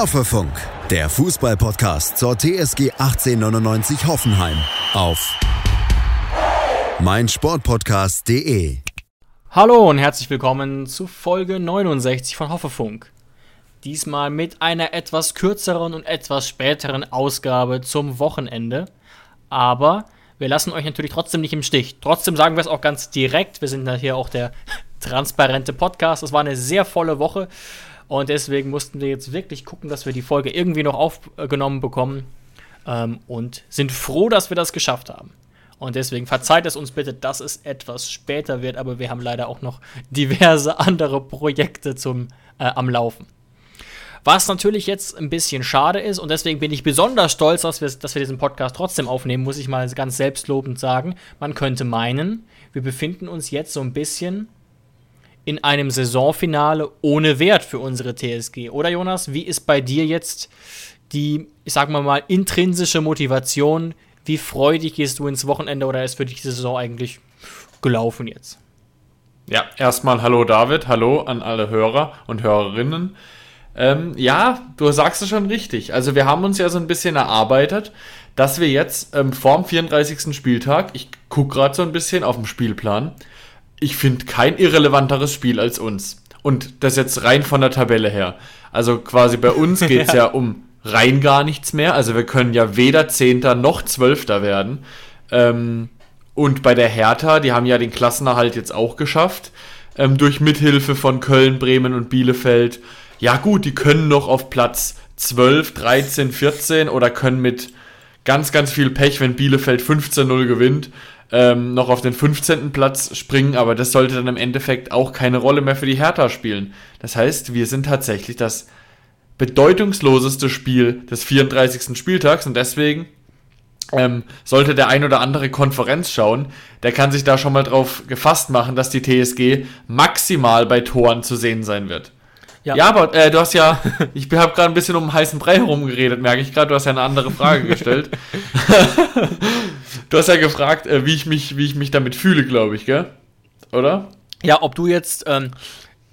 Hoffefunk, der Fußballpodcast zur TSG 1899 Hoffenheim auf meinsportpodcast.de. Hallo und herzlich willkommen zu Folge 69 von Hoffefunk. Diesmal mit einer etwas kürzeren und etwas späteren Ausgabe zum Wochenende. Aber wir lassen euch natürlich trotzdem nicht im Stich. Trotzdem sagen wir es auch ganz direkt. Wir sind hier auch der transparente Podcast. Es war eine sehr volle Woche. Und deswegen mussten wir jetzt wirklich gucken, dass wir die Folge irgendwie noch aufgenommen bekommen. Ähm, und sind froh, dass wir das geschafft haben. Und deswegen verzeiht es uns bitte, dass es etwas später wird, aber wir haben leider auch noch diverse andere Projekte zum, äh, am Laufen. Was natürlich jetzt ein bisschen schade ist und deswegen bin ich besonders stolz, dass wir, dass wir diesen Podcast trotzdem aufnehmen, muss ich mal ganz selbstlobend sagen. Man könnte meinen, wir befinden uns jetzt so ein bisschen in einem Saisonfinale ohne Wert für unsere TSG. Oder Jonas, wie ist bei dir jetzt die, ich sag mal mal, intrinsische Motivation? Wie freudig gehst du ins Wochenende oder ist für dich die Saison eigentlich gelaufen jetzt? Ja, erstmal hallo David, hallo an alle Hörer und Hörerinnen. Ähm, ja, du sagst es schon richtig. Also wir haben uns ja so ein bisschen erarbeitet, dass wir jetzt ähm, vorm 34. Spieltag, ich gucke gerade so ein bisschen auf dem Spielplan, ich finde kein irrelevanteres Spiel als uns. Und das jetzt rein von der Tabelle her. Also quasi bei uns geht es ja. ja um rein gar nichts mehr. Also wir können ja weder Zehnter noch Zwölfter werden. Ähm, und bei der Hertha, die haben ja den Klassenerhalt jetzt auch geschafft. Ähm, durch Mithilfe von Köln, Bremen und Bielefeld. Ja gut, die können noch auf Platz 12, 13, 14 oder können mit ganz, ganz viel Pech, wenn Bielefeld 15-0 gewinnt, ähm, noch auf den 15. Platz springen, aber das sollte dann im Endeffekt auch keine Rolle mehr für die Hertha spielen. Das heißt, wir sind tatsächlich das bedeutungsloseste Spiel des 34. Spieltags und deswegen ähm, sollte der ein oder andere Konferenz schauen, der kann sich da schon mal drauf gefasst machen, dass die TSG maximal bei Toren zu sehen sein wird. Ja, ja aber äh, du hast ja, ich habe gerade ein bisschen um heißen Brei herumgeredet, merke ich gerade, du hast ja eine andere Frage gestellt. du hast ja gefragt, äh, wie, ich mich, wie ich mich damit fühle, glaube ich, gell? Oder? Ja, ob du jetzt ähm,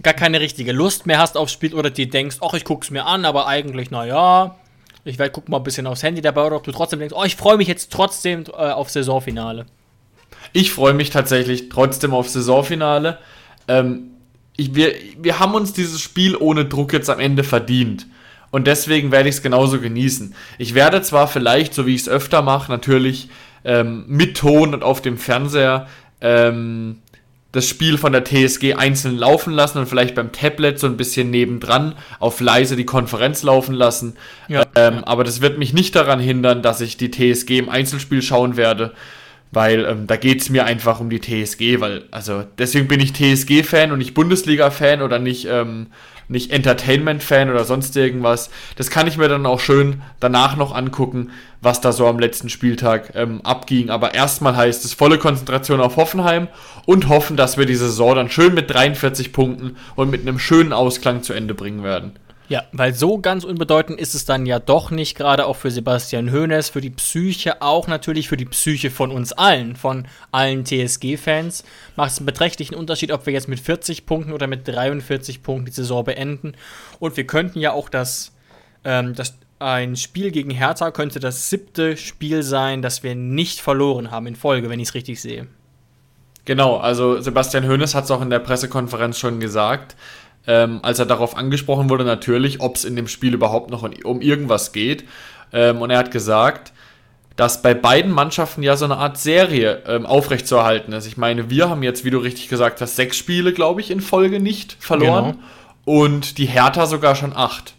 gar keine richtige Lust mehr hast aufs Spiel oder dir denkst, ach, ich guck's mir an, aber eigentlich, naja, ich werde gucken mal ein bisschen aufs Handy dabei oder ob du trotzdem denkst, oh, ich freue mich jetzt trotzdem äh, auf Saisonfinale. Ich freue mich tatsächlich trotzdem auf Saisonfinale. Ähm, ich, wir, wir haben uns dieses Spiel ohne Druck jetzt am Ende verdient. Und deswegen werde ich es genauso genießen. Ich werde zwar vielleicht, so wie ich es öfter mache, natürlich ähm, mit Ton und auf dem Fernseher ähm, das Spiel von der TSG einzeln laufen lassen und vielleicht beim Tablet so ein bisschen nebendran auf leise die Konferenz laufen lassen. Ja, ähm, ja. Aber das wird mich nicht daran hindern, dass ich die TSG im Einzelspiel schauen werde weil ähm, da geht es mir einfach um die TSG, weil, also deswegen bin ich TSG-Fan und nicht Bundesliga-Fan oder nicht, ähm, nicht Entertainment-Fan oder sonst irgendwas. Das kann ich mir dann auch schön danach noch angucken, was da so am letzten Spieltag ähm, abging. Aber erstmal heißt es volle Konzentration auf Hoffenheim und hoffen, dass wir die Saison dann schön mit 43 Punkten und mit einem schönen Ausklang zu Ende bringen werden. Ja, weil so ganz unbedeutend ist es dann ja doch nicht, gerade auch für Sebastian Hoeneß, für die Psyche, auch natürlich für die Psyche von uns allen, von allen TSG-Fans. Macht es einen beträchtlichen Unterschied, ob wir jetzt mit 40 Punkten oder mit 43 Punkten die Saison beenden. Und wir könnten ja auch das, ähm, das ein Spiel gegen Hertha könnte das siebte Spiel sein, das wir nicht verloren haben in Folge, wenn ich es richtig sehe. Genau, also Sebastian Hoeneß hat es auch in der Pressekonferenz schon gesagt ähm, als er darauf angesprochen wurde, natürlich, ob es in dem Spiel überhaupt noch um irgendwas geht. Ähm, und er hat gesagt, dass bei beiden Mannschaften ja so eine Art Serie ähm, aufrechtzuerhalten ist. Ich meine, wir haben jetzt, wie du richtig gesagt hast, sechs Spiele, glaube ich, in Folge nicht verloren. Genau. Und die Hertha sogar schon acht.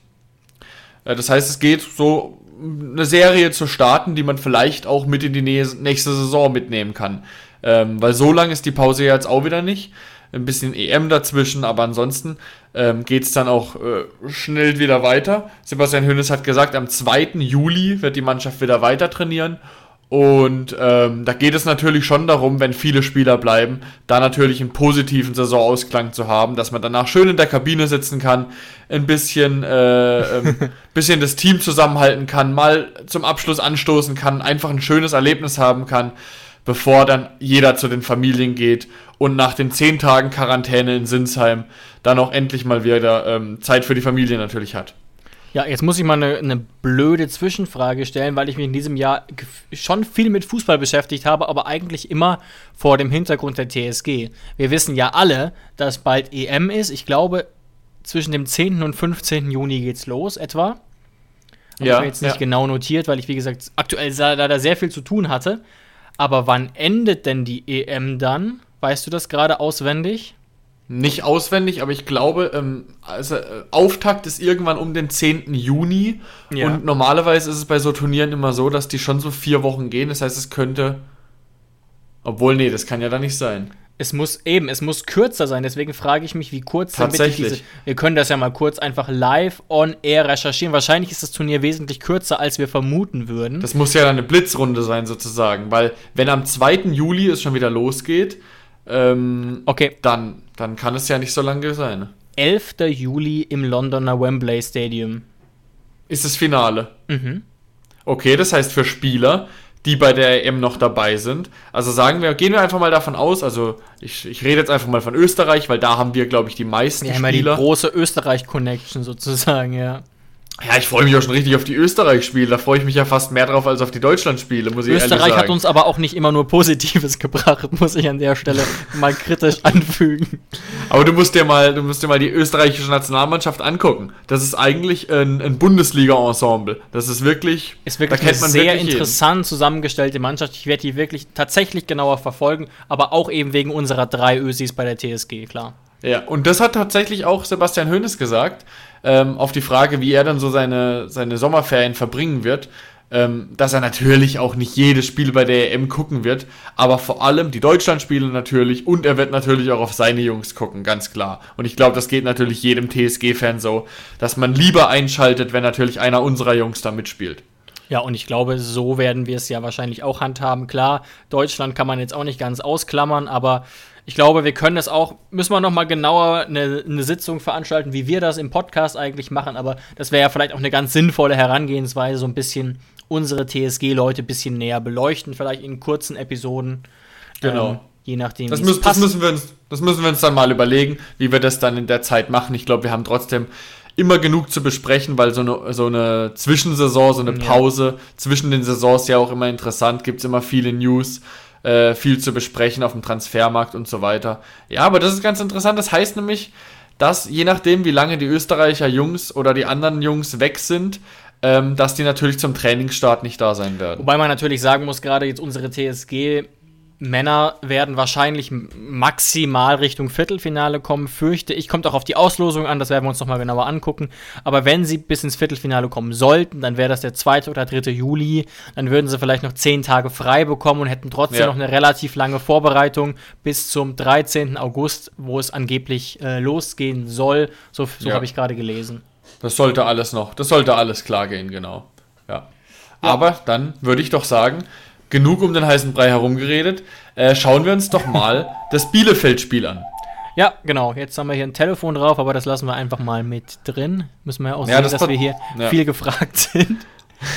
Äh, das heißt, es geht so eine Serie zu starten, die man vielleicht auch mit in die nächste Saison mitnehmen kann. Ähm, weil so lange ist die Pause jetzt auch wieder nicht ein bisschen EM dazwischen, aber ansonsten ähm, geht es dann auch äh, schnell wieder weiter. Sebastian Hönes hat gesagt, am 2. Juli wird die Mannschaft wieder weiter trainieren. Und ähm, da geht es natürlich schon darum, wenn viele Spieler bleiben, da natürlich einen positiven Saisonausklang zu haben, dass man danach schön in der Kabine sitzen kann, ein bisschen, äh, ähm, bisschen das Team zusammenhalten kann, mal zum Abschluss anstoßen kann, einfach ein schönes Erlebnis haben kann bevor dann jeder zu den Familien geht und nach den zehn Tagen Quarantäne in Sinsheim dann auch endlich mal wieder ähm, Zeit für die Familie natürlich hat. Ja, jetzt muss ich mal eine, eine, blöde Zwischenfrage stellen, weil ich mich in diesem Jahr schon viel mit Fußball beschäftigt habe, aber eigentlich immer vor dem Hintergrund der TSG. Wir wissen ja alle, dass bald EM ist. Ich glaube, zwischen dem 10. und 15. Juni geht's los, etwa. Habe ja, ich jetzt nicht ja. genau notiert, weil ich, wie gesagt, aktuell leider sehr viel zu tun hatte. Aber wann endet denn die EM dann? Weißt du das gerade auswendig? Nicht auswendig, aber ich glaube, ähm, also, äh, Auftakt ist irgendwann um den 10. Juni. Ja. Und normalerweise ist es bei so Turnieren immer so, dass die schon so vier Wochen gehen. Das heißt, es könnte. Obwohl, nee, das kann ja dann nicht sein. Es muss eben, es muss kürzer sein. Deswegen frage ich mich, wie kurz Tatsächlich. Diese, wir können das ja mal kurz einfach live on air recherchieren. Wahrscheinlich ist das Turnier wesentlich kürzer, als wir vermuten würden. Das muss ja dann eine Blitzrunde sein, sozusagen. Weil, wenn am 2. Juli es schon wieder losgeht, ähm, okay. dann dann kann es ja nicht so lange sein. 11. Juli im Londoner Wembley Stadium. Ist das Finale. Mhm. Okay, das heißt für Spieler, die bei der EM noch dabei sind. Also sagen wir, gehen wir einfach mal davon aus, also ich, ich rede jetzt einfach mal von Österreich, weil da haben wir, glaube ich, die meisten ja, Spieler. Ja, die große Österreich-Connection sozusagen, ja. Ja, ich freue mich auch schon richtig auf die Österreich-Spiele. Da freue ich mich ja fast mehr drauf als auf die Deutschland-Spiele, muss ich Österreich ehrlich sagen. Österreich hat uns aber auch nicht immer nur Positives gebracht, muss ich an der Stelle mal kritisch anfügen. Aber du musst dir mal, du musst dir mal die österreichische Nationalmannschaft angucken. Das ist eigentlich ein, ein Bundesliga-Ensemble. Das ist wirklich, ist wirklich eine sehr interessant jeden. zusammengestellte Mannschaft. Ich werde die wirklich tatsächlich genauer verfolgen, aber auch eben wegen unserer drei Ösis bei der TSG, klar. Ja, und das hat tatsächlich auch Sebastian Hoeneß gesagt ähm, auf die Frage, wie er dann so seine, seine Sommerferien verbringen wird, ähm, dass er natürlich auch nicht jedes Spiel bei der EM gucken wird, aber vor allem die Deutschlandspiele natürlich und er wird natürlich auch auf seine Jungs gucken, ganz klar. Und ich glaube, das geht natürlich jedem TSG-Fan so, dass man lieber einschaltet, wenn natürlich einer unserer Jungs da mitspielt. Ja, und ich glaube, so werden wir es ja wahrscheinlich auch handhaben. Klar, Deutschland kann man jetzt auch nicht ganz ausklammern, aber ich glaube, wir können es auch, müssen wir noch mal genauer eine, eine, Sitzung veranstalten, wie wir das im Podcast eigentlich machen, aber das wäre ja vielleicht auch eine ganz sinnvolle Herangehensweise, so ein bisschen unsere TSG-Leute ein bisschen näher beleuchten, vielleicht in kurzen Episoden. Genau. Ähm, je nachdem. Das, müssen, das, müssen wir uns, das müssen wir uns dann mal überlegen, wie wir das dann in der Zeit machen. Ich glaube, wir haben trotzdem immer genug zu besprechen, weil so eine, so eine Zwischensaison, so eine Pause ja. zwischen den Saisons ja auch immer interessant, gibt es immer viele News. Äh, viel zu besprechen auf dem Transfermarkt und so weiter. Ja, aber das ist ganz interessant. Das heißt nämlich, dass je nachdem, wie lange die Österreicher Jungs oder die anderen Jungs weg sind, ähm, dass die natürlich zum Trainingsstart nicht da sein werden. Wobei man natürlich sagen muss, gerade jetzt unsere TSG Männer werden wahrscheinlich maximal Richtung Viertelfinale kommen, fürchte ich. Kommt auch auf die Auslosung an, das werden wir uns nochmal genauer angucken. Aber wenn sie bis ins Viertelfinale kommen sollten, dann wäre das der 2. oder 3. Juli. Dann würden sie vielleicht noch 10 Tage frei bekommen und hätten trotzdem ja. noch eine relativ lange Vorbereitung bis zum 13. August, wo es angeblich äh, losgehen soll. So, so ja. habe ich gerade gelesen. Das sollte alles noch, das sollte alles klar gehen, genau. Ja. ja. Aber dann würde ich doch sagen, genug um den heißen Brei herumgeredet. Äh, schauen wir uns doch mal das Bielefeld-Spiel an. Ja, genau. Jetzt haben wir hier ein Telefon drauf, aber das lassen wir einfach mal mit drin. Müssen wir ja auch ja, sehen, das dass wir hier ja. viel gefragt sind.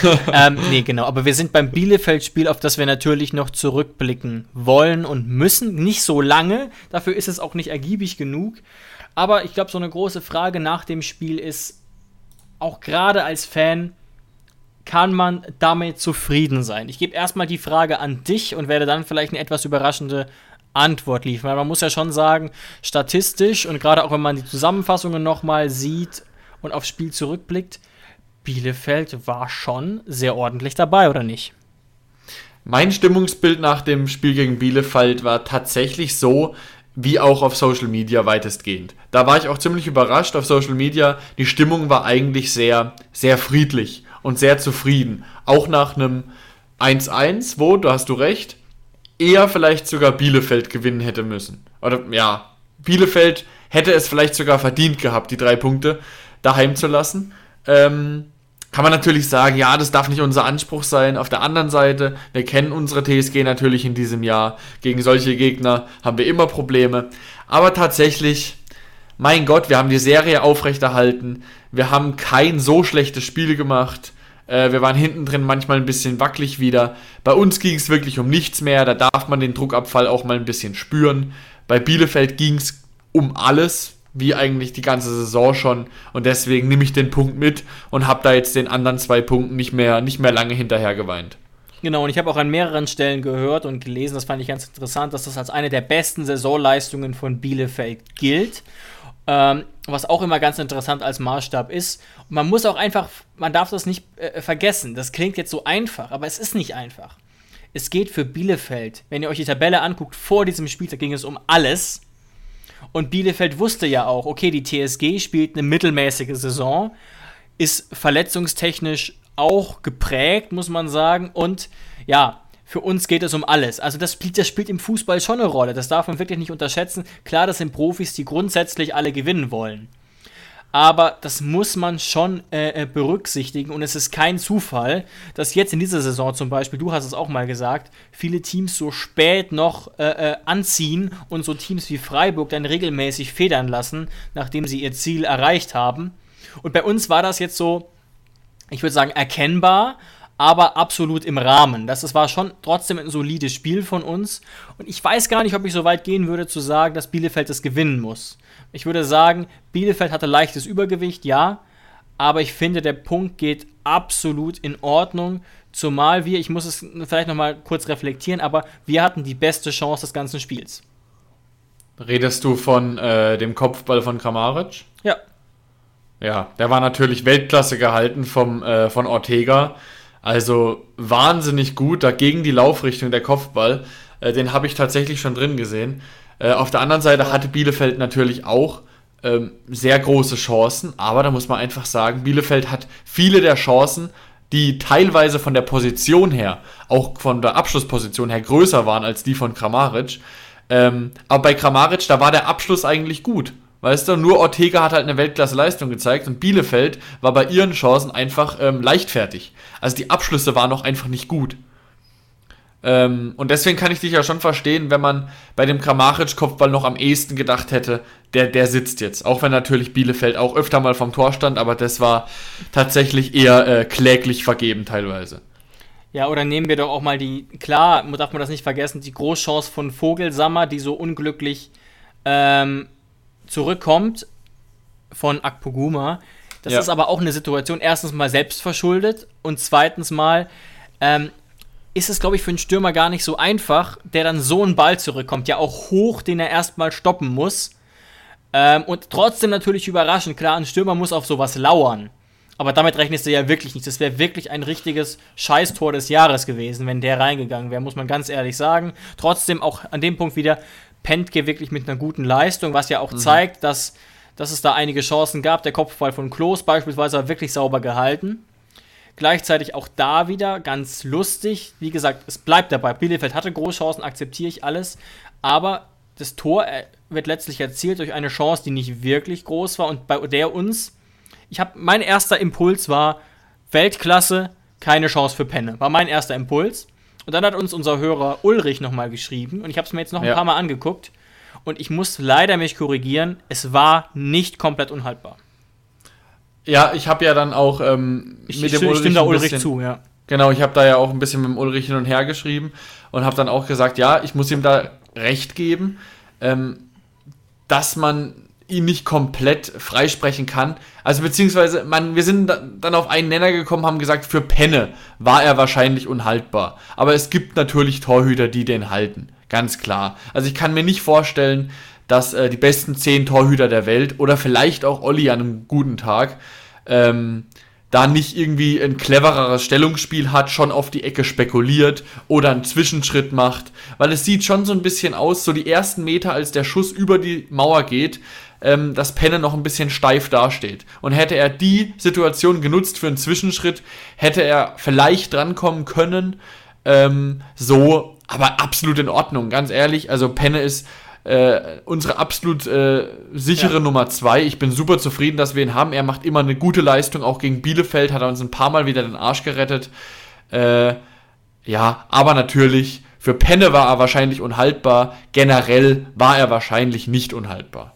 ähm, nee, genau. Aber wir sind beim Bielefeld-Spiel, auf das wir natürlich noch zurückblicken wollen und müssen. Nicht so lange. Dafür ist es auch nicht ergiebig genug. Aber ich glaube, so eine große Frage nach dem Spiel ist, auch gerade als Fan, kann man damit zufrieden sein? Ich gebe erstmal die Frage an dich und werde dann vielleicht eine etwas überraschende Antwort liefern. Weil man muss ja schon sagen, statistisch und gerade auch wenn man die Zusammenfassungen nochmal sieht und aufs Spiel zurückblickt, Bielefeld war schon sehr ordentlich dabei, oder nicht? Mein Stimmungsbild nach dem Spiel gegen Bielefeld war tatsächlich so, wie auch auf Social Media weitestgehend. Da war ich auch ziemlich überrascht auf Social Media. Die Stimmung war eigentlich sehr, sehr friedlich und sehr zufrieden. Auch nach einem 1-1, wo, da hast du recht, eher vielleicht sogar Bielefeld gewinnen hätte müssen. Oder ja, Bielefeld hätte es vielleicht sogar verdient gehabt, die drei Punkte daheim zu lassen. Ähm, kann man natürlich sagen, ja, das darf nicht unser Anspruch sein. Auf der anderen Seite, wir kennen unsere TSG natürlich in diesem Jahr. Gegen solche Gegner haben wir immer Probleme. Aber tatsächlich, mein Gott, wir haben die Serie aufrechterhalten. Wir haben kein so schlechtes Spiel gemacht. Äh, wir waren hinten drin manchmal ein bisschen wackelig wieder. Bei uns ging es wirklich um nichts mehr. Da darf man den Druckabfall auch mal ein bisschen spüren. Bei Bielefeld ging es um alles. wie eigentlich die ganze Saison schon und deswegen nehme ich den Punkt mit und habe da jetzt den anderen zwei Punkten nicht mehr, nicht mehr lange hinterher geweint. Genau, und ich habe auch an mehreren Stellen gehört und gelesen, das fand ich ganz interessant, dass das als eine der besten Saisonleistungen von Bielefeld gilt. Ähm, was auch immer ganz interessant als Maßstab ist. Und man muss auch einfach, man darf das nicht äh, vergessen. Das klingt jetzt so einfach, aber es ist nicht einfach. Es geht für Bielefeld, wenn ihr euch die Tabelle anguckt, vor diesem Spieltag ging es um alles. Und Bielefeld wusste ja auch, okay, die TSG spielt eine mittelmäßige Saison, ist verletzungstechnisch auch geprägt, muss man sagen. Und ja, für uns geht es um alles. Also das spielt, das spielt im Fußball schon eine Rolle. Das darf man wirklich nicht unterschätzen. Klar, das sind Profis, die grundsätzlich alle gewinnen wollen. Aber das muss man schon äh, äh, berücksichtigen und es ist kein Zufall, dass jetzt in dieser Saison zum Beispiel, du hast es auch mal gesagt, viele Teams so spät noch äh, äh, anziehen und so Teams wie Freiburg dann regelmäßig federn lassen, nachdem sie ihr Ziel erreicht haben. Und bei uns war das jetzt so, ich würde sagen, erkennbar, aber absolut im Rahmen. Das, das war schon trotzdem ein solides Spiel von uns. Und ich weiß gar nicht, ob ich so weit gehen würde zu sagen, dass Bielefeld das gewinnen muss. Ich würde sagen, Bielefeld hatte leichtes Übergewicht, ja. Aber ich finde, der Punkt geht absolut in Ordnung. Zumal wir, ich muss es vielleicht nochmal kurz reflektieren, aber wir hatten die beste Chance des ganzen Spiels. Redest du von äh, dem Kopfball von Kramaric? Ja. Ja, der war natürlich Weltklasse gehalten vom, äh, von Ortega. Also wahnsinnig gut, dagegen die Laufrichtung der Kopfball. Äh, den habe ich tatsächlich schon drin gesehen. Äh, auf der anderen Seite hatte Bielefeld natürlich auch ähm, sehr große Chancen, aber da muss man einfach sagen, Bielefeld hat viele der Chancen, die teilweise von der Position her, auch von der Abschlussposition her größer waren als die von Kramaric. Ähm, aber bei Kramaric, da war der Abschluss eigentlich gut. Weißt du, nur Ortega hat halt eine Weltklasse-Leistung gezeigt und Bielefeld war bei ihren Chancen einfach ähm, leichtfertig. Also die Abschlüsse waren noch einfach nicht gut. Ähm, und deswegen kann ich dich ja schon verstehen, wenn man bei dem Kramaric-Kopfball noch am ehesten gedacht hätte, der, der sitzt jetzt. Auch wenn natürlich Bielefeld auch öfter mal vom Tor stand, aber das war tatsächlich eher äh, kläglich vergeben teilweise. Ja, oder nehmen wir doch auch mal die, klar, darf man das nicht vergessen, die Großchance von Vogelsammer, die so unglücklich ähm, zurückkommt von Akpoguma. Das ja. ist aber auch eine Situation, erstens mal selbst verschuldet und zweitens mal ähm, ist es, glaube ich, für einen Stürmer gar nicht so einfach, der dann so einen Ball zurückkommt, ja auch hoch, den er erstmal stoppen muss. Ähm, und trotzdem natürlich überraschend, klar, ein Stürmer muss auf sowas lauern. Aber damit rechnest du ja wirklich nicht. Das wäre wirklich ein richtiges Scheißtor des Jahres gewesen, wenn der reingegangen wäre, muss man ganz ehrlich sagen. Trotzdem auch an dem Punkt wieder, Pentke wirklich mit einer guten Leistung, was ja auch mhm. zeigt, dass, dass es da einige Chancen gab. Der Kopfball von Klos beispielsweise war wirklich sauber gehalten. Gleichzeitig auch da wieder ganz lustig. Wie gesagt, es bleibt dabei. Bielefeld hatte Großchancen, akzeptiere ich alles. Aber das Tor äh, wird letztlich erzielt durch eine Chance, die nicht wirklich groß war und bei der uns, ich habe, mein erster Impuls war Weltklasse, keine Chance für Penne. War mein erster Impuls. Und dann hat uns unser Hörer Ulrich nochmal geschrieben und ich habe es mir jetzt noch ein ja. paar Mal angeguckt und ich muss leider mich korrigieren, es war nicht komplett unhaltbar. Ja, ich habe ja dann auch ähm, ich, mit dem Ulrich, stimme da Ulrich bisschen, zu, ja. Genau, ich habe da ja auch ein bisschen mit dem Ulrich hin und her geschrieben und habe dann auch gesagt, ja, ich muss ihm da recht geben, ähm, dass man ihn nicht komplett freisprechen kann. Also beziehungsweise, man, wir sind dann auf einen Nenner gekommen, haben gesagt, für Penne war er wahrscheinlich unhaltbar. Aber es gibt natürlich Torhüter, die den halten. Ganz klar. Also ich kann mir nicht vorstellen, dass äh, die besten zehn Torhüter der Welt oder vielleicht auch Olli an einem guten Tag ähm, da nicht irgendwie ein clevereres Stellungsspiel hat, schon auf die Ecke spekuliert oder einen Zwischenschritt macht, weil es sieht schon so ein bisschen aus, so die ersten Meter, als der Schuss über die Mauer geht, ähm, dass Penne noch ein bisschen steif dasteht. Und hätte er die Situation genutzt für einen Zwischenschritt, hätte er vielleicht drankommen können. Ähm, so, aber absolut in Ordnung, ganz ehrlich. Also Penne ist äh, unsere absolut äh, sichere ja. Nummer zwei. Ich bin super zufrieden, dass wir ihn haben. Er macht immer eine gute Leistung, auch gegen Bielefeld hat er uns ein paar Mal wieder den Arsch gerettet. Äh, ja, aber natürlich, für Penne war er wahrscheinlich unhaltbar. Generell war er wahrscheinlich nicht unhaltbar.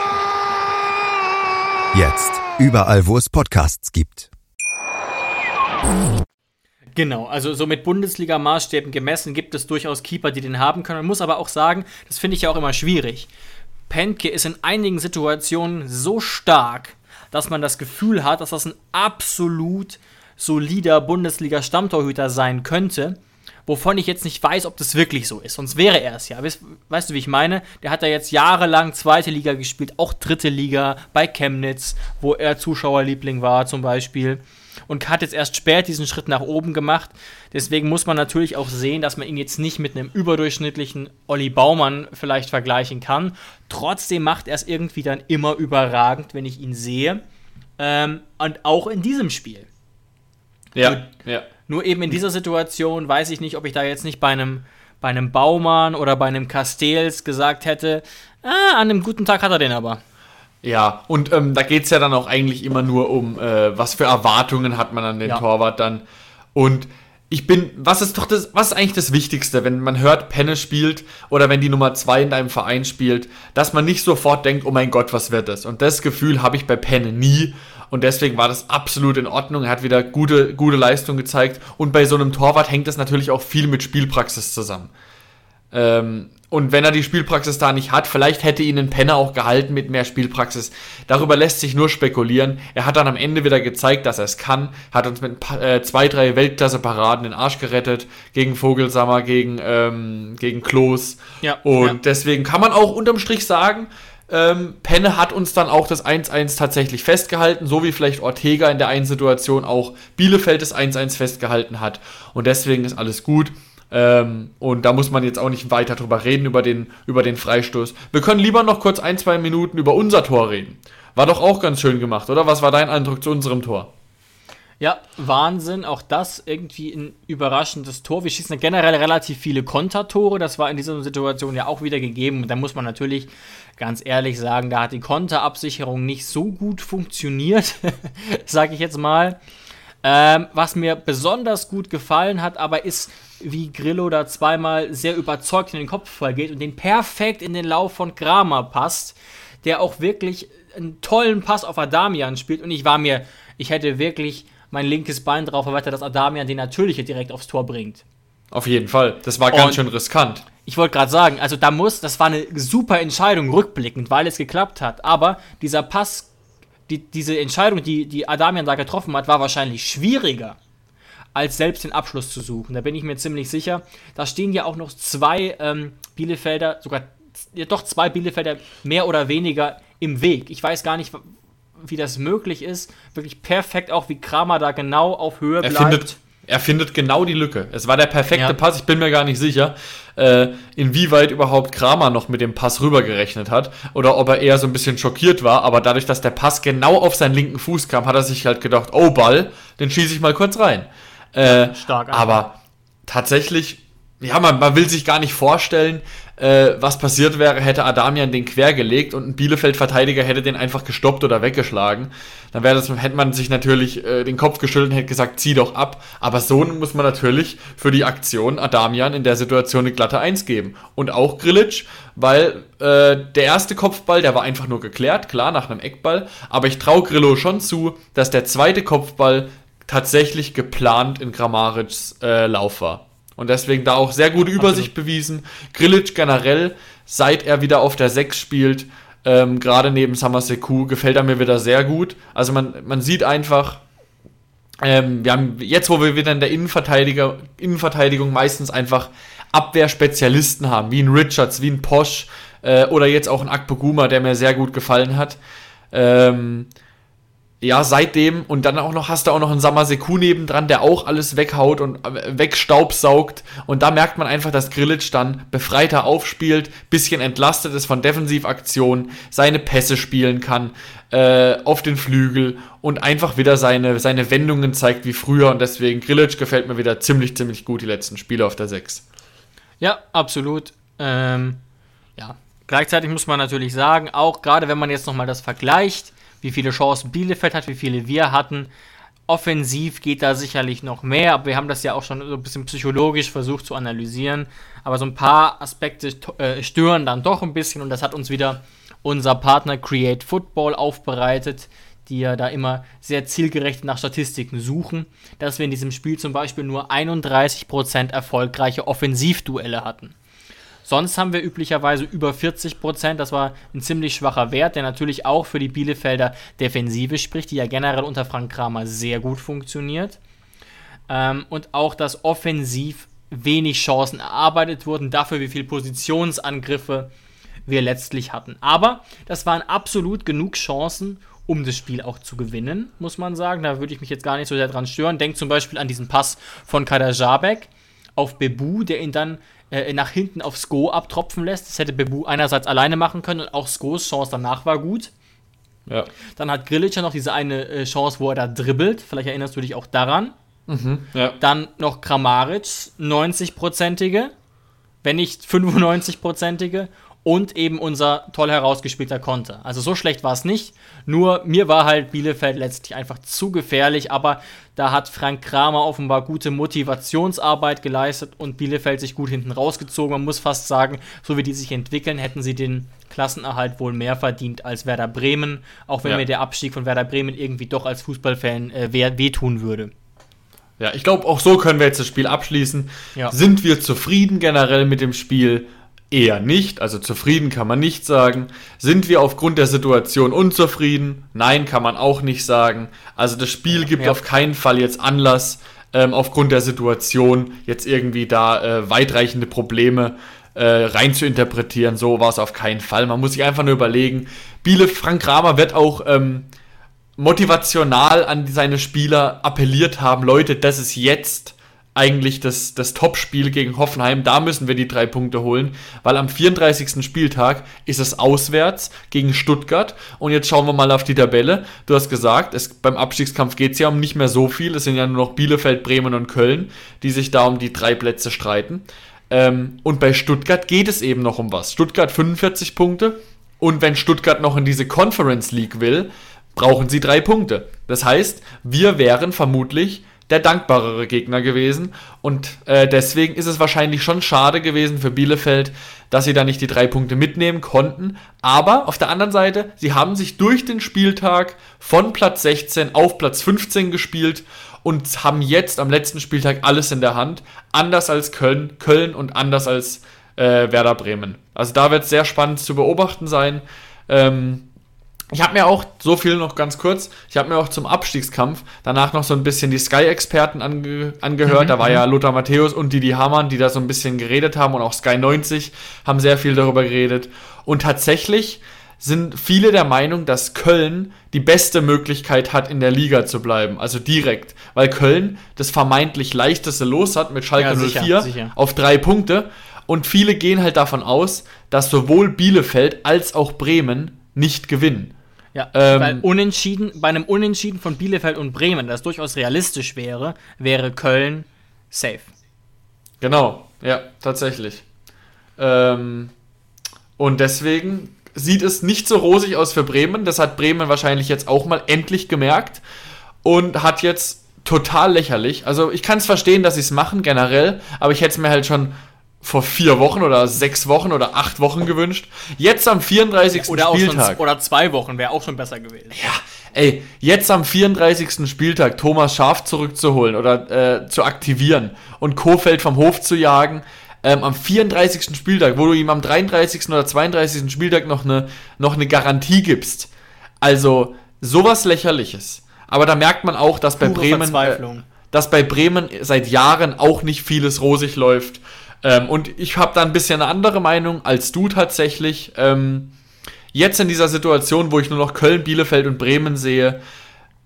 Jetzt überall, wo es Podcasts gibt. Genau, also so mit Bundesliga-Maßstäben gemessen gibt es durchaus Keeper, die den haben können. Man muss aber auch sagen, das finde ich ja auch immer schwierig. Penke ist in einigen Situationen so stark, dass man das Gefühl hat, dass das ein absolut solider Bundesliga-Stammtorhüter sein könnte wovon ich jetzt nicht weiß, ob das wirklich so ist. Sonst wäre er es ja. Weißt, weißt, du, wie ich meine? Der hat da jetzt jahrelang zweite Liga gespielt, auch dritte Liga bei Chemnitz, wo er Zuschauerliebling war zum Beispiel. Und hat jetzt erst spät diesen Schritt nach oben gemacht. Deswegen muss man natürlich auch sehen, dass man ihn jetzt nicht mit einem überdurchschnittlichen Olli Baumann vielleicht vergleichen kann. Trotzdem macht er es irgendwie dann immer überragend, wenn ich ihn sehe. Ähm, und auch in diesem Spiel. Ja, ja. Nur eben in dieser Situation weiß ich nicht, ob ich da jetzt nicht bei einem, bei einem Baumann oder bei einem Castells gesagt hätte, ah, an einem guten Tag hat er den aber. Ja, und ähm, da geht es ja dann auch eigentlich immer nur um, äh, was für Erwartungen hat man an den ja. Torwart dann. Und ich bin, was ist doch das, was ist eigentlich das Wichtigste, wenn man hört, Penne spielt oder wenn die Nummer zwei in deinem Verein spielt, dass man nicht sofort denkt, oh mein Gott, was wird das? Und das Gefühl habe ich bei Penne nie. Und deswegen war das absolut in Ordnung. Er hat wieder gute, gute Leistung gezeigt. Und bei so einem Torwart hängt das natürlich auch viel mit Spielpraxis zusammen. Ähm, und wenn er die Spielpraxis da nicht hat, vielleicht hätte ihn ein Penner auch gehalten mit mehr Spielpraxis. Darüber lässt sich nur spekulieren. Er hat dann am Ende wieder gezeigt, dass er es kann. Hat uns mit äh, zwei, drei Weltklasse-Paraden den Arsch gerettet. Gegen Vogelsammer, gegen, ähm, gegen Klos. Ja, und ja. deswegen kann man auch unterm Strich sagen, ähm, Penne hat uns dann auch das 1-1 tatsächlich festgehalten, so wie vielleicht Ortega in der einen Situation auch Bielefeld das 1-1 festgehalten hat. Und deswegen ist alles gut. Ähm, und da muss man jetzt auch nicht weiter drüber reden, über den, über den Freistoß. Wir können lieber noch kurz ein, zwei Minuten über unser Tor reden. War doch auch ganz schön gemacht, oder? Was war dein Eindruck zu unserem Tor? Ja, Wahnsinn. Auch das irgendwie ein überraschendes Tor. Wir schießen generell relativ viele Kontertore. Das war in dieser Situation ja auch wieder gegeben. Und da muss man natürlich ganz ehrlich sagen, da hat die Konterabsicherung nicht so gut funktioniert, sage ich jetzt mal. Ähm, was mir besonders gut gefallen hat, aber ist, wie Grillo da zweimal sehr überzeugt in den Kopfball geht und den perfekt in den Lauf von Kramer passt, der auch wirklich einen tollen Pass auf Adamian spielt. Und ich war mir, ich hätte wirklich mein linkes Bein drauf erweitert, dass Adamian den Natürliche direkt aufs Tor bringt. Auf jeden Fall. Das war ganz und schön riskant. Ich wollte gerade sagen, also da muss, das war eine super Entscheidung rückblickend, weil es geklappt hat. Aber dieser Pass, die, diese Entscheidung, die, die Adamian da getroffen hat, war wahrscheinlich schwieriger, als selbst den Abschluss zu suchen. Da bin ich mir ziemlich sicher. Da stehen ja auch noch zwei ähm, Bielefelder, sogar ja, doch zwei Bielefelder mehr oder weniger im Weg. Ich weiß gar nicht, wie das möglich ist. Wirklich perfekt auch, wie Kramer da genau auf Höhe bleibt. Er findet, er findet genau die Lücke. Es war der perfekte ja. Pass. Ich bin mir gar nicht sicher, äh, inwieweit überhaupt Kramer noch mit dem Pass rübergerechnet hat oder ob er eher so ein bisschen schockiert war. Aber dadurch, dass der Pass genau auf seinen linken Fuß kam, hat er sich halt gedacht, oh Ball, den schieße ich mal kurz rein. Äh, Stark. Aber tatsächlich, ja, man, man will sich gar nicht vorstellen, äh, was passiert wäre, hätte Adamian den quergelegt und ein Bielefeld-Verteidiger hätte den einfach gestoppt oder weggeschlagen. Dann wäre das, hätte man sich natürlich äh, den Kopf geschüttelt und hätte gesagt, zieh doch ab. Aber so muss man natürlich für die Aktion Adamian in der Situation eine glatte Eins geben. Und auch Grilic, weil äh, der erste Kopfball, der war einfach nur geklärt, klar, nach einem Eckball. Aber ich traue Grillo schon zu, dass der zweite Kopfball tatsächlich geplant in Grammarics äh, Lauf war. Und deswegen da auch sehr gute Übersicht Absolut. bewiesen. Grilic generell, seit er wieder auf der 6 spielt, ähm, gerade neben Samaseku, gefällt er mir wieder sehr gut. Also man, man sieht einfach, ähm, wir haben jetzt, wo wir wieder in der Innenverteidiger, Innenverteidigung meistens einfach Abwehrspezialisten haben, wie ein Richards, wie ein Posch äh, oder jetzt auch ein Akpoguma, der mir sehr gut gefallen hat. Ähm, ja, seitdem und dann auch noch hast du auch noch einen Samaseku nebendran, der auch alles weghaut und äh, wegstaubsaugt und da merkt man einfach, dass Grillitsch dann befreiter aufspielt, bisschen entlastet ist von Defensivaktionen, seine Pässe spielen kann äh, auf den Flügel und einfach wieder seine, seine Wendungen zeigt wie früher und deswegen Grillitsch gefällt mir wieder ziemlich, ziemlich gut die letzten Spiele auf der 6. Ja, absolut. Ähm, ja, gleichzeitig muss man natürlich sagen, auch gerade wenn man jetzt nochmal das vergleicht, wie viele Chancen Bielefeld hat, wie viele wir hatten. Offensiv geht da sicherlich noch mehr, aber wir haben das ja auch schon so ein bisschen psychologisch versucht zu analysieren. Aber so ein paar Aspekte äh, stören dann doch ein bisschen und das hat uns wieder unser Partner Create Football aufbereitet, die ja da immer sehr zielgerecht nach Statistiken suchen, dass wir in diesem Spiel zum Beispiel nur 31% erfolgreiche Offensivduelle hatten. Sonst haben wir üblicherweise über 40 Prozent. Das war ein ziemlich schwacher Wert, der natürlich auch für die Bielefelder Defensive spricht, die ja generell unter Frank Kramer sehr gut funktioniert. Ähm, und auch, dass offensiv wenig Chancen erarbeitet wurden, dafür wie viele Positionsangriffe wir letztlich hatten. Aber das waren absolut genug Chancen, um das Spiel auch zu gewinnen, muss man sagen. Da würde ich mich jetzt gar nicht so sehr dran stören. Denkt zum Beispiel an diesen Pass von Kader Jabek auf Bebu, der ihn dann äh, nach hinten auf Sko abtropfen lässt. Das hätte Bebu einerseits alleine machen können und auch Skos Chance danach war gut. Ja. Dann hat Grilic ja noch diese eine äh, Chance, wo er da dribbelt. Vielleicht erinnerst du dich auch daran. Mhm, ja. Dann noch Kramaric, 90-prozentige, wenn nicht 95-prozentige und eben unser toll herausgespielter Konter. Also so schlecht war es nicht. Nur mir war halt Bielefeld letztlich einfach zu gefährlich, aber da hat Frank Kramer offenbar gute Motivationsarbeit geleistet und Bielefeld sich gut hinten rausgezogen. Man muss fast sagen, so wie die sich entwickeln, hätten sie den Klassenerhalt wohl mehr verdient als Werder Bremen, auch wenn ja. mir der Abstieg von Werder Bremen irgendwie doch als Fußballfan äh, wehtun würde. Ja, ich glaube, auch so können wir jetzt das Spiel abschließen. Ja. Sind wir zufrieden generell mit dem Spiel? Eher nicht, also zufrieden kann man nicht sagen. Sind wir aufgrund der Situation unzufrieden? Nein, kann man auch nicht sagen. Also das Spiel gibt ja. auf keinen Fall jetzt Anlass, ähm, aufgrund der Situation jetzt irgendwie da äh, weitreichende Probleme äh, rein zu interpretieren. So war es auf keinen Fall. Man muss sich einfach nur überlegen, Biele, Frank Kramer wird auch ähm, motivational an seine Spieler appelliert haben, Leute, das ist jetzt eigentlich das, das Top-Spiel gegen Hoffenheim. Da müssen wir die drei Punkte holen, weil am 34. Spieltag ist es auswärts gegen Stuttgart. Und jetzt schauen wir mal auf die Tabelle. Du hast gesagt, es, beim Abstiegskampf geht es ja um nicht mehr so viel. Es sind ja nur noch Bielefeld, Bremen und Köln, die sich da um die drei Plätze streiten. Ähm, und bei Stuttgart geht es eben noch um was. Stuttgart 45 Punkte. Und wenn Stuttgart noch in diese Conference League will, brauchen sie drei Punkte. Das heißt, wir wären vermutlich der dankbarere Gegner gewesen. Und äh, deswegen ist es wahrscheinlich schon schade gewesen für Bielefeld, dass sie da nicht die drei Punkte mitnehmen konnten. Aber auf der anderen Seite, sie haben sich durch den Spieltag von Platz 16 auf Platz 15 gespielt und haben jetzt am letzten Spieltag alles in der Hand. Anders als Köln, Köln und anders als äh, Werder Bremen. Also da wird es sehr spannend zu beobachten sein. Ähm, ich habe mir auch, so viel noch ganz kurz, ich habe mir auch zum Abstiegskampf danach noch so ein bisschen die Sky-Experten ange, angehört. Mhm. Da war ja mhm. Lothar Matthäus und Didi Hamann, die da so ein bisschen geredet haben und auch Sky 90 haben sehr viel darüber geredet. Und tatsächlich sind viele der Meinung, dass Köln die beste Möglichkeit hat, in der Liga zu bleiben. Also direkt. Weil Köln das vermeintlich leichteste Los hat mit Schalke ja, sicher, 04 sicher. auf drei Punkte. Und viele gehen halt davon aus, dass sowohl Bielefeld als auch Bremen nicht gewinnen. Ja, ähm, weil unentschieden, bei einem Unentschieden von Bielefeld und Bremen, das durchaus realistisch wäre, wäre Köln safe. Genau, ja, tatsächlich. Ähm, und deswegen sieht es nicht so rosig aus für Bremen. Das hat Bremen wahrscheinlich jetzt auch mal endlich gemerkt und hat jetzt total lächerlich. Also ich kann es verstehen, dass sie es machen generell, aber ich hätte es mir halt schon vor vier Wochen oder sechs Wochen oder acht Wochen gewünscht. Jetzt am 34. Oder Spieltag. Schon, oder zwei Wochen wäre auch schon besser gewesen. Ja, ey, jetzt am 34. Spieltag Thomas Schaf zurückzuholen oder äh, zu aktivieren und Kofeld vom Hof zu jagen. Ähm, am 34. Spieltag, wo du ihm am 33. oder 32. Spieltag noch eine, noch eine Garantie gibst. Also, sowas lächerliches. Aber da merkt man auch, dass bei Bremen, äh, dass bei Bremen seit Jahren auch nicht vieles rosig läuft. Ähm, und ich habe da ein bisschen eine andere Meinung als du tatsächlich. Ähm, jetzt in dieser Situation, wo ich nur noch Köln, Bielefeld und Bremen sehe,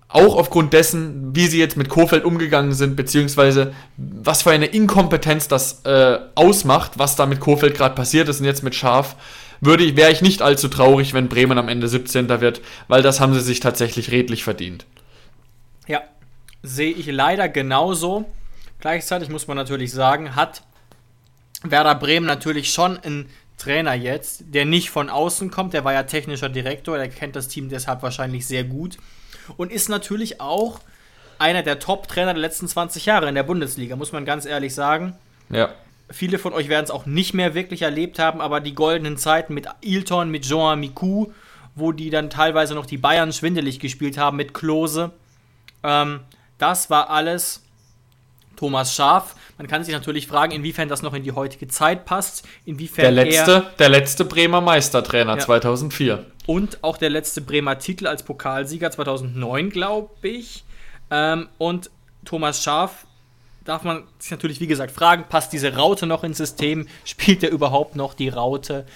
auch aufgrund dessen, wie sie jetzt mit Kofeld umgegangen sind, beziehungsweise was für eine Inkompetenz das äh, ausmacht, was da mit Kofeld gerade passiert ist und jetzt mit Schaf, würde wäre ich nicht allzu traurig, wenn Bremen am Ende 17. wird, weil das haben sie sich tatsächlich redlich verdient. Ja, sehe ich leider genauso. Gleichzeitig muss man natürlich sagen, hat Werder Bremen natürlich schon einen Trainer jetzt, der nicht von außen kommt, der war ja technischer Direktor, der kennt das Team deshalb wahrscheinlich sehr gut und ist natürlich auch einer der Top-Trainer der letzten 20 Jahre in der Bundesliga, muss man ganz ehrlich sagen. Ja. Viele von euch werden es auch nicht mehr wirklich erlebt haben, aber die goldenen Zeiten mit Ilton, mit Jean Miku, wo die dann teilweise noch die Bayern schwindelig gespielt haben, mit Klose, ähm, das war alles Thomas Schaf. Man kann sich natürlich fragen, inwiefern das noch in die heutige Zeit passt, inwiefern der letzte, der letzte Bremer Meistertrainer ja. 2004 und auch der letzte Bremer Titel als Pokalsieger 2009, glaube ich. Ähm, und Thomas Schaf darf man sich natürlich, wie gesagt, fragen, passt diese Raute noch ins System? Spielt er überhaupt noch die Raute?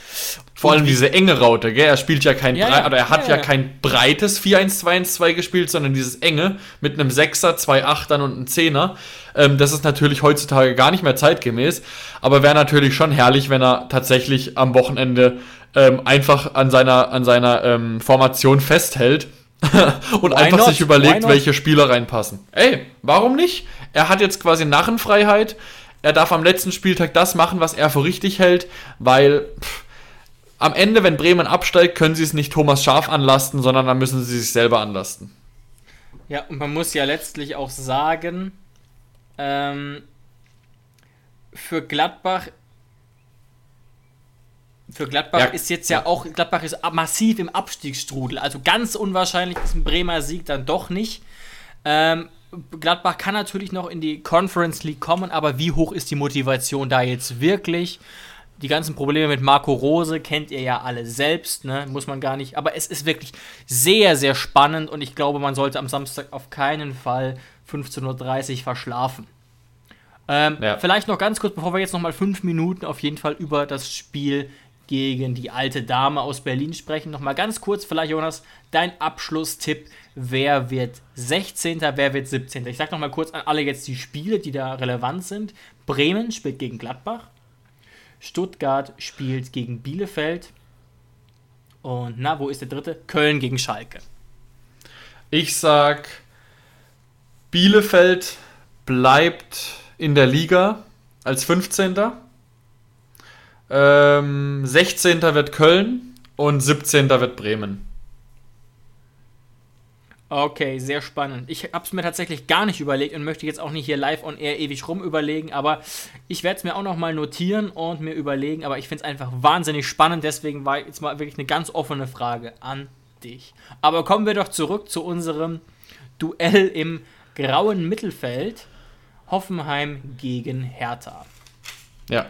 Vor allem diese enge Raute, gell? Er spielt ja kein, ja, ja, oder er hat ja, ja kein breites 4-1-2-1-2 gespielt, sondern dieses enge mit einem Sechser, zwei Achtern und einem Zehner. Ähm, das ist natürlich heutzutage gar nicht mehr zeitgemäß, aber wäre natürlich schon herrlich, wenn er tatsächlich am Wochenende ähm, einfach an seiner, an seiner ähm, Formation festhält und Why einfach not? sich überlegt, welche Spieler reinpassen. Ey, warum nicht? Er hat jetzt quasi Narrenfreiheit. Er darf am letzten Spieltag das machen, was er für richtig hält, weil pff, am Ende, wenn Bremen absteigt, können sie es nicht Thomas Schaf anlasten, sondern dann müssen sie sich selber anlasten. Ja, und man muss ja letztlich auch sagen, ähm, für Gladbach für Gladbach ja. ist jetzt ja auch, Gladbach ist massiv im Abstiegsstrudel. Also ganz unwahrscheinlich ist ein Bremer Sieg dann doch nicht. Ähm, Gladbach kann natürlich noch in die Conference League kommen, aber wie hoch ist die Motivation da jetzt wirklich? Die ganzen Probleme mit Marco Rose kennt ihr ja alle selbst, ne? muss man gar nicht. Aber es ist wirklich sehr, sehr spannend und ich glaube, man sollte am Samstag auf keinen Fall 15.30 Uhr verschlafen. Ähm, ja. Vielleicht noch ganz kurz, bevor wir jetzt noch mal fünf Minuten auf jeden Fall über das Spiel gegen die alte Dame aus Berlin sprechen. Nochmal ganz kurz, vielleicht Jonas, dein Abschlusstipp. Wer wird 16., wer wird 17.? Ich sag nochmal kurz an alle jetzt die Spiele, die da relevant sind. Bremen spielt gegen Gladbach. Stuttgart spielt gegen Bielefeld. Und na, wo ist der dritte? Köln gegen Schalke. Ich sag, Bielefeld bleibt in der Liga als 15. Ähm, 16. wird Köln und 17. wird Bremen. Okay, sehr spannend. Ich habe es mir tatsächlich gar nicht überlegt und möchte jetzt auch nicht hier live on air ewig rum überlegen, aber ich werde es mir auch nochmal notieren und mir überlegen, aber ich finde es einfach wahnsinnig spannend, deswegen war jetzt mal wirklich eine ganz offene Frage an dich. Aber kommen wir doch zurück zu unserem Duell im grauen Mittelfeld. Hoffenheim gegen Hertha. Ja,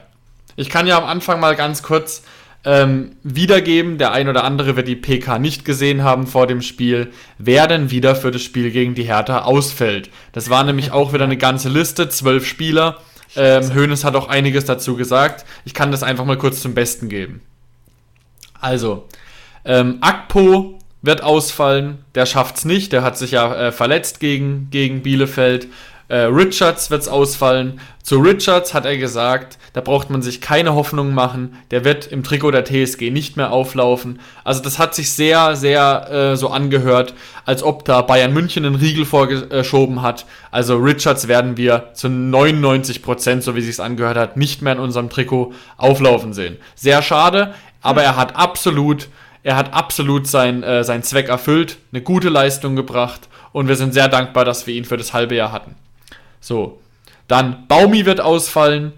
ich kann ja am Anfang mal ganz kurz ähm, wiedergeben. Der ein oder andere wird die PK nicht gesehen haben vor dem Spiel, wer denn wieder für das Spiel gegen die Hertha ausfällt. Das war nämlich auch wieder eine ganze Liste, zwölf Spieler. Ähm, Hoeneß hat auch einiges dazu gesagt. Ich kann das einfach mal kurz zum Besten geben. Also, ähm, Akpo wird ausfallen, der schafft es nicht, der hat sich ja äh, verletzt gegen, gegen Bielefeld. Äh, Richards wird es ausfallen. Zu Richards hat er gesagt, da braucht man sich keine Hoffnung machen. Der wird im Trikot der TSG nicht mehr auflaufen. Also das hat sich sehr, sehr äh, so angehört, als ob da Bayern München einen Riegel vorgeschoben hat. Also Richards werden wir zu 99 Prozent, so wie sich es angehört hat, nicht mehr in unserem Trikot auflaufen sehen. Sehr schade, aber er hat absolut, er hat absolut sein, äh, seinen Zweck erfüllt, eine gute Leistung gebracht und wir sind sehr dankbar, dass wir ihn für das halbe Jahr hatten. So. Dann Baumi wird ausfallen.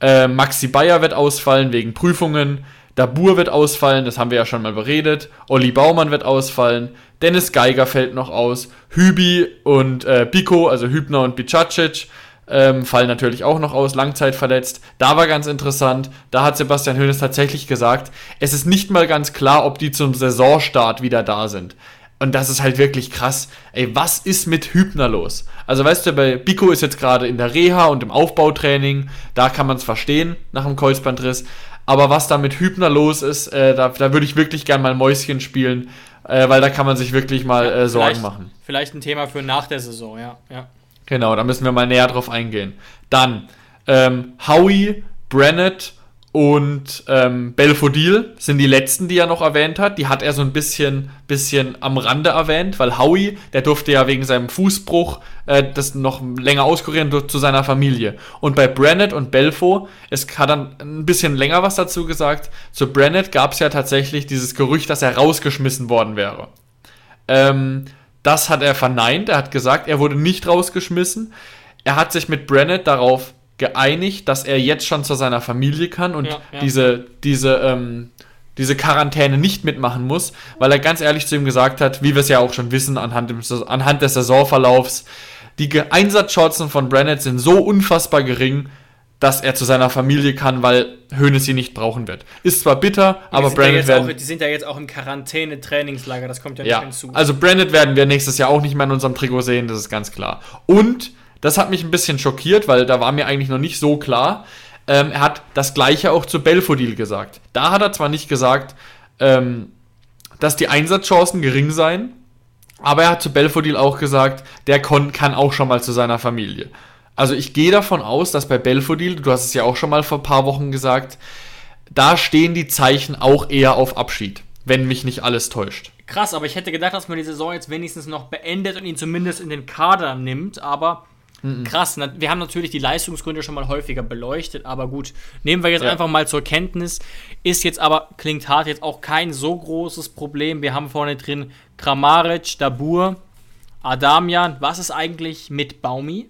Äh, Maxi Bayer wird ausfallen wegen Prüfungen. Dabur wird ausfallen, das haben wir ja schon mal beredet. Olli Baumann wird ausfallen. Dennis Geiger fällt noch aus. Hübi und äh, Biko, also Hübner und Bicacic, ähm, fallen natürlich auch noch aus, langzeitverletzt. Da war ganz interessant, da hat Sebastian Hoeneß tatsächlich gesagt, es ist nicht mal ganz klar, ob die zum Saisonstart wieder da sind. Und das ist halt wirklich krass. Ey, was ist mit Hübner los? Also weißt du, bei Biko ist jetzt gerade in der Reha und im Aufbautraining, da kann man es verstehen nach dem Kreuzbandriss. Aber was da mit Hübner los ist, äh, da, da würde ich wirklich gern mal Mäuschen spielen. äh, weil da kann man sich wirklich mal äh, Sorgen machen. Vielleicht ein Thema für nach der Saison, ja. ja. Genau, da müssen wir mal näher drauf eingehen. Dann ähm, Howie, Brennett und ähm, Belfodil sind die letzten, die er noch erwähnt hat. Die hat er so ein bisschen, bisschen am Rande erwähnt, weil Howie, der durfte ja wegen seinem Fußbruch äh, das noch länger auskurieren zu seiner Familie. Und bei Brennett und Belfo, es hat dann ein bisschen länger was dazu gesagt. Zu Brennett gab es ja tatsächlich dieses Gerücht, dass er rausgeschmissen worden wäre. Ähm, das hat er verneint. Er hat gesagt, er wurde nicht rausgeschmissen. Er hat sich mit Brennett darauf geeinigt, dass er jetzt schon zu seiner Familie kann und Ja, ja. diese, diese, ähm, diese Quarantäne nicht mitmachen muss, weil er ganz ehrlich zu ihm gesagt hat, wie wir es ja auch schon wissen anhand, dem, Saison- anhand des Saisonverlaufs, die Einsatzchancen von Brennett sind so unfassbar gering, dass er zu seiner Familie kann, weil Hoeneß sie nicht brauchen wird. Ist zwar bitter, Die aber ja jetzt werden... auch, die sind ja jetzt auch im Quarantäne-Trainingslager, das kommt ja, Ja, nicht hinzu. also Brandon werden wir nächstes Jahr auch nicht mehr in unserem Trikot sehen, das ist ganz klar. Und das hat mich ein bisschen schockiert, weil da war mir eigentlich noch nicht so klar. Ähm, er hat das gleiche auch zu Belfodil gesagt. Da hat er zwar nicht gesagt, ähm, dass die Einsatzchancen gering seien, aber er hat zu Belfodil auch gesagt, der kann auch schon mal zu seiner Familie. Also ich gehe davon aus, dass bei Belfodil, du hast es ja auch schon mal vor ein paar Wochen gesagt, da stehen die Zeichen auch eher auf Abschied, wenn mich nicht alles täuscht. Krass, aber ich hätte gedacht, dass man die Saison jetzt wenigstens noch beendet und ihn zumindest in den Kader nimmt, aber krass. na- Wir haben natürlich die Leistungsgründe schon mal häufiger beleuchtet, aber gut, nehmen wir jetzt Ja. einfach mal zur Kenntnis. Ist jetzt aber, klingt hart, jetzt auch kein so großes Problem. Wir haben vorne drin Kramaric, Dabur, Adamian. Was ist eigentlich mit Baumi?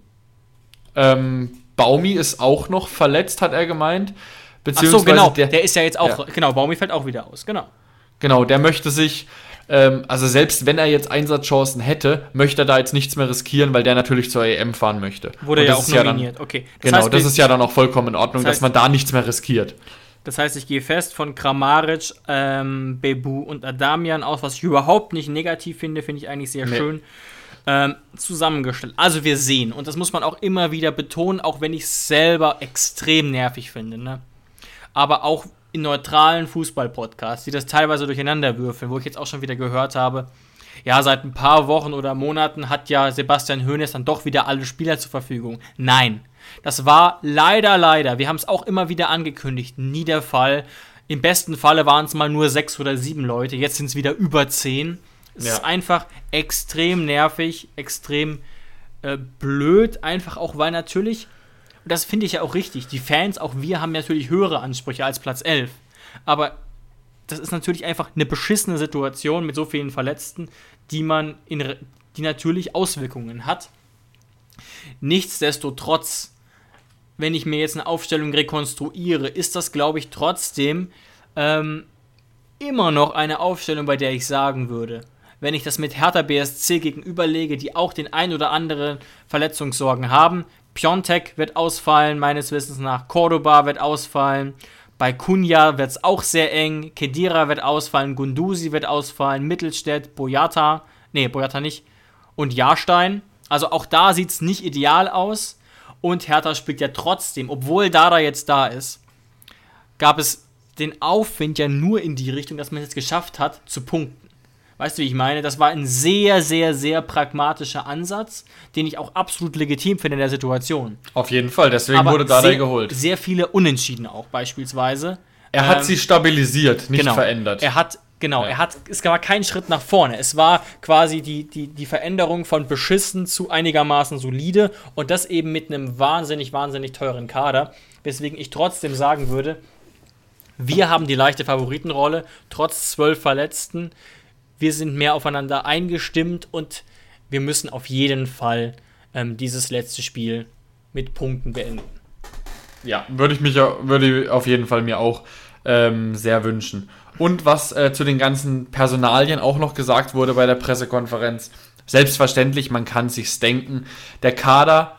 Ähm, Baumi ist auch noch verletzt, hat er gemeint. Ach Beziehungsweise so, genau. der, Der, ist ja jetzt auch, Ja. genau, Baumi fällt auch wieder aus, genau. genau, der möchte sich, ähm, also selbst wenn er jetzt Einsatzchancen hätte, möchte er da jetzt nichts mehr riskieren, weil der natürlich zur EM fahren möchte. Wurde ja auch ist dann- nominiert. okay. Das genau, heißt, das ist ja dann auch vollkommen in Ordnung, Das dass heißt- man da nichts mehr riskiert. Das heißt, ich gehe fest von Kramaric, ähm, Bebu und Adamian aus, was ich überhaupt nicht negativ finde, finde ich eigentlich sehr Nee. schön ähm, zusammengestellt. Also wir sehen, und das muss man auch immer wieder betonen, auch wenn ich es selber extrem nervig finde, ne? aber auch in neutralen Fußball-Podcasts, die das teilweise durcheinander würfeln, wo ich jetzt auch schon wieder gehört habe, ja, seit ein paar Wochen oder Monaten hat ja Sebastian Hoeneß dann doch wieder alle Spieler zur Verfügung. Nein, das war leider, leider, wir haben es auch immer wieder angekündigt, nie der Fall. Im besten Falle waren es mal nur sechs oder sieben Leute, jetzt sind es wieder über zehn. Es Ja. ist einfach extrem nervig, extrem äh, blöd, einfach auch, weil natürlich, das finde ich ja auch richtig, die Fans, auch wir haben natürlich höhere Ansprüche als Platz 11. Aber das ist natürlich einfach eine beschissene Situation mit so vielen Verletzten, die man in, die natürlich Auswirkungen hat. Nichtsdestotrotz, wenn ich mir jetzt eine Aufstellung rekonstruiere, ist das, glaube ich, trotzdem ähm, immer noch eine Aufstellung, bei der ich sagen würde, wenn ich das mit Hertha BSC gegenüberlege, die auch den ein oder anderen Verletzungssorgen haben, Piontek wird ausfallen, meines Wissens nach, Cordoba wird ausfallen, bei Kunja wird es auch sehr eng, Kedira wird ausfallen, Gunduzi wird ausfallen, Mittelstädt, Boyata, nee, Boyata nicht, und Jahrstein. Also auch da sieht es nicht ideal aus. Und Hertha spielt ja trotzdem, obwohl Dada jetzt da ist, gab es den Aufwind ja nur in die Richtung, dass man es jetzt geschafft hat, zu punkten. Weißt du, wie ich meine? Das war ein sehr, sehr, sehr pragmatischer Ansatz, den ich auch absolut legitim finde in der Situation. Auf jeden Fall, deswegen Aber wurde Dardai sehr, geholt. Sehr viele Unentschieden auch beispielsweise. Er hat Ähm, sie stabilisiert, nicht genau. verändert. Er hat, genau, Ja. er hat, es war kein Schritt nach vorne. Es war quasi die, die, die Veränderung von beschissen zu einigermaßen solide und das eben mit einem wahnsinnig, wahnsinnig teuren Kader. Weswegen ich trotzdem sagen würde, wir haben die leichte Favoritenrolle, trotz zwölf Verletzten. Wir sind mehr aufeinander eingestimmt und wir müssen auf jeden Fall ähm, dieses letzte Spiel mit Punkten beenden. Ja, würde ich mich würde auf jeden Fall mir auch ähm, sehr wünschen. Und was äh, zu den ganzen Personalien auch noch gesagt wurde bei der Pressekonferenz, selbstverständlich, man kann sich's denken, der Kader,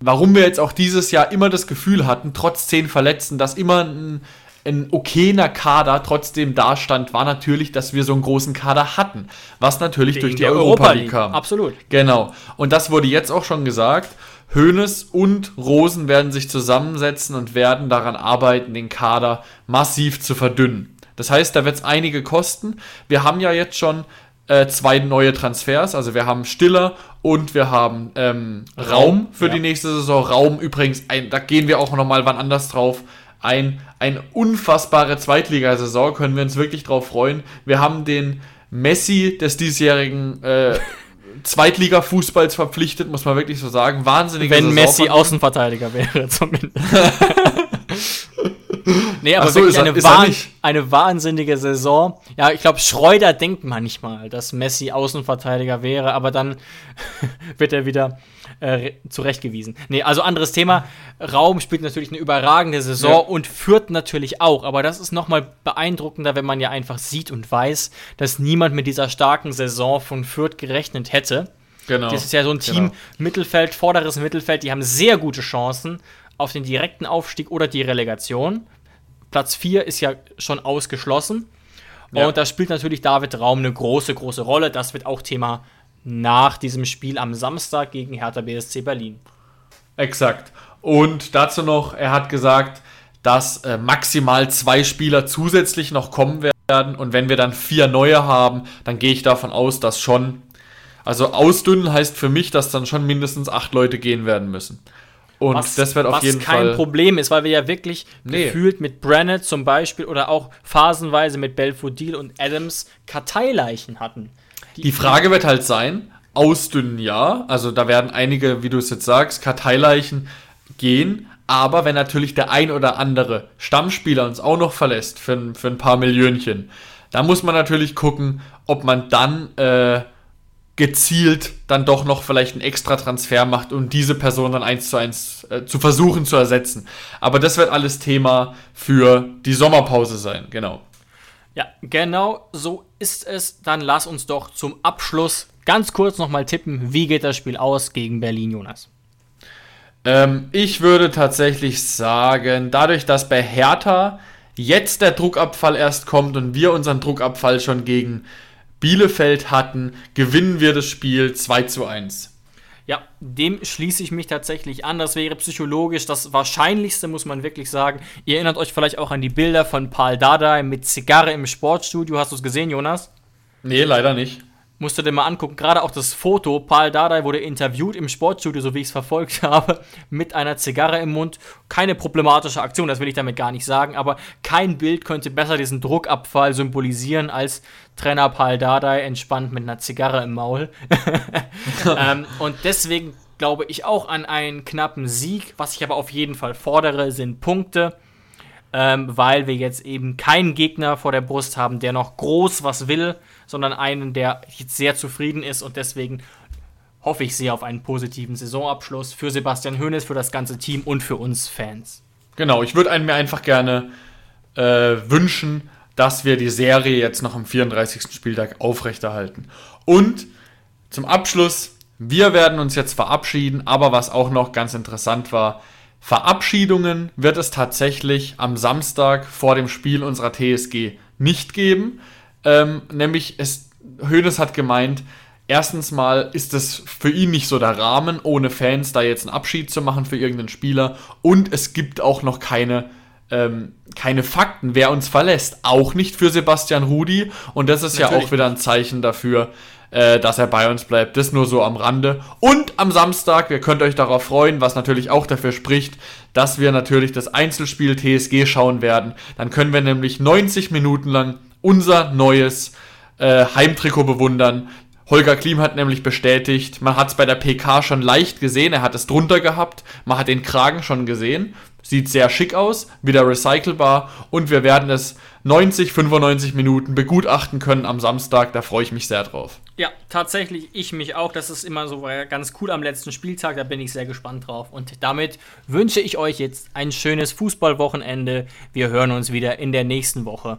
warum wir jetzt auch dieses Jahr immer das Gefühl hatten, trotz zehn Verletzten, dass immer ein, ein okayer Kader trotzdem dastand, war natürlich, dass wir so einen großen Kader hatten, was natürlich durch die Europa League kam. Absolut. Genau. Und das wurde jetzt auch schon gesagt. Hoeneß und Rosen werden sich zusammensetzen und werden daran arbeiten, den Kader massiv zu verdünnen. Das heißt, da wird es einige kosten. Wir haben ja jetzt schon äh, zwei neue Transfers. Also wir haben Stiller und wir haben ähm, Raum, Raum für ja. die nächste Saison. Raum übrigens, ein, da gehen wir auch nochmal wann anders drauf. Ein, eine unfassbare Zweitligasaison, können wir uns wirklich drauf freuen. Wir haben den Messi des diesjährigen äh, Zweitliga-Fußballs verpflichtet, muss man wirklich so sagen. Wahnsinniger Wenn Saison Messi Außenverteidiger wäre, zumindest. nee, aber so, wirklich eine, er, wahn, eine wahnsinnige Saison. Ja, ich glaube, Schreuder denkt manchmal, dass Messi Außenverteidiger wäre, aber dann wird er wieder äh, zurechtgewiesen. Nee, also anderes Thema. Raum spielt natürlich eine überragende Saison ja. und führt natürlich auch, aber das ist nochmal beeindruckender, wenn man ja einfach sieht und weiß, dass niemand mit dieser starken Saison von Fürth gerechnet hätte. Genau. Das ist ja so ein Team, genau. Mittelfeld, vorderes Mittelfeld, die haben sehr gute Chancen auf den direkten Aufstieg oder die Relegation. Platz 4 ist ja schon ausgeschlossen. Ja. Und da spielt natürlich David Raum eine große, große Rolle. Das wird auch Thema nach diesem Spiel am Samstag gegen Hertha BSC Berlin. Exakt. Und dazu noch, er hat gesagt, dass äh, maximal zwei Spieler zusätzlich noch kommen werden. Und wenn wir dann vier neue haben, dann gehe ich davon aus, dass schon. Also ausdünnen heißt für mich, dass dann schon mindestens acht Leute gehen werden müssen. Und was, das wird auf jeden Fall. Was kein Problem ist, weil wir ja wirklich nee. gefühlt mit Brennett zum Beispiel oder auch phasenweise mit Belfodil und Adams Karteileichen hatten. Die, Frage wird halt sein: Ausdünnen ja. Also da werden einige, wie du es jetzt sagst, Karteileichen gehen. Aber wenn natürlich der ein oder andere Stammspieler uns auch noch verlässt für, für ein paar Millionchen, da muss man natürlich gucken, ob man dann. Äh, gezielt dann doch noch vielleicht einen extra Transfer macht, um diese Person dann eins zu eins äh, zu versuchen zu ersetzen. Aber das wird alles Thema für die Sommerpause sein, genau. Ja, genau so ist es. Dann lass uns doch zum Abschluss ganz kurz nochmal tippen, wie geht das Spiel aus gegen Berlin, Jonas? Ähm, ich würde tatsächlich sagen, dadurch, dass bei Hertha jetzt der Druckabfall erst kommt und wir unseren Druckabfall schon gegen Bielefeld hatten, gewinnen wir das Spiel 2 zu 1. Ja, dem schließe ich mich tatsächlich an. Das wäre psychologisch das Wahrscheinlichste, muss man wirklich sagen. Ihr erinnert euch vielleicht auch an die Bilder von Paul Dardai mit Zigarre im Sportstudio. Hast du es gesehen, Jonas? Nee, leider nicht. Musst du dir mal angucken, gerade auch das Foto. Paul Dardai wurde interviewt im Sportstudio, so wie ich es verfolgt habe, mit einer Zigarre im Mund. Keine problematische Aktion, das will ich damit gar nicht sagen, aber kein Bild könnte besser diesen Druckabfall symbolisieren als Trainer Paul Dardai entspannt mit einer Zigarre im Maul. ähm, und deswegen glaube ich auch an einen knappen Sieg. Was ich aber auf jeden Fall fordere, sind Punkte ähm, weil wir jetzt eben keinen Gegner vor der Brust haben, der noch groß was will, sondern einen, der jetzt sehr zufrieden ist und deswegen hoffe ich sehr auf einen positiven Saisonabschluss für Sebastian Hoeneß, für das ganze Team und für uns Fans. Genau, ich würde mir einfach gerne äh, wünschen, dass wir die Serie jetzt noch am 34. Spieltag aufrechterhalten. Und zum Abschluss, wir werden uns jetzt verabschieden, aber was auch noch ganz interessant war, Verabschiedungen wird es tatsächlich am Samstag vor dem Spiel unserer TSG nicht geben. Ähm, nämlich, es, Hoeneß hat gemeint, erstens mal ist es für ihn nicht so der Rahmen, ohne Fans da jetzt einen Abschied zu machen für irgendeinen Spieler. Und es gibt auch noch keine, ähm, keine Fakten, wer uns verlässt. Auch nicht für Sebastian Rudi. Und das ist Natürlich. ja auch wieder ein Zeichen dafür, äh, dass er bei uns bleibt. Das nur so am Rande. Und am Samstag, ihr könnt euch darauf freuen, was natürlich auch dafür spricht, dass wir natürlich das Einzelspiel TSG schauen werden. Dann können wir nämlich 90 Minuten lang unser neues äh, Heimtrikot bewundern. Holger Klim hat nämlich bestätigt, man hat es bei der PK schon leicht gesehen, er hat es drunter gehabt, man hat den Kragen schon gesehen, sieht sehr schick aus, wieder recycelbar und wir werden es 90, 95 Minuten begutachten können am Samstag, da freue ich mich sehr drauf. Ja, tatsächlich, ich mich auch. Das ist immer so ganz cool am letzten Spieltag. Da bin ich sehr gespannt drauf. Und damit wünsche ich euch jetzt ein schönes Fußballwochenende. Wir hören uns wieder in der nächsten Woche.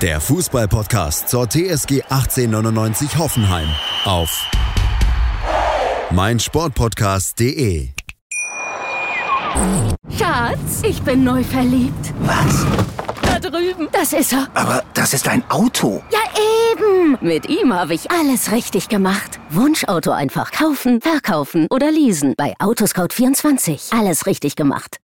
der Fußballpodcast zur TSG 1899 Hoffenheim auf meinsportpodcast.de. Schatz, ich bin neu verliebt. Was? Da drüben. Das ist er. Aber das ist ein Auto. Ja, eben. Mit ihm habe ich alles richtig gemacht. Wunschauto einfach kaufen, verkaufen oder leasen. Bei Autoscout24. Alles richtig gemacht.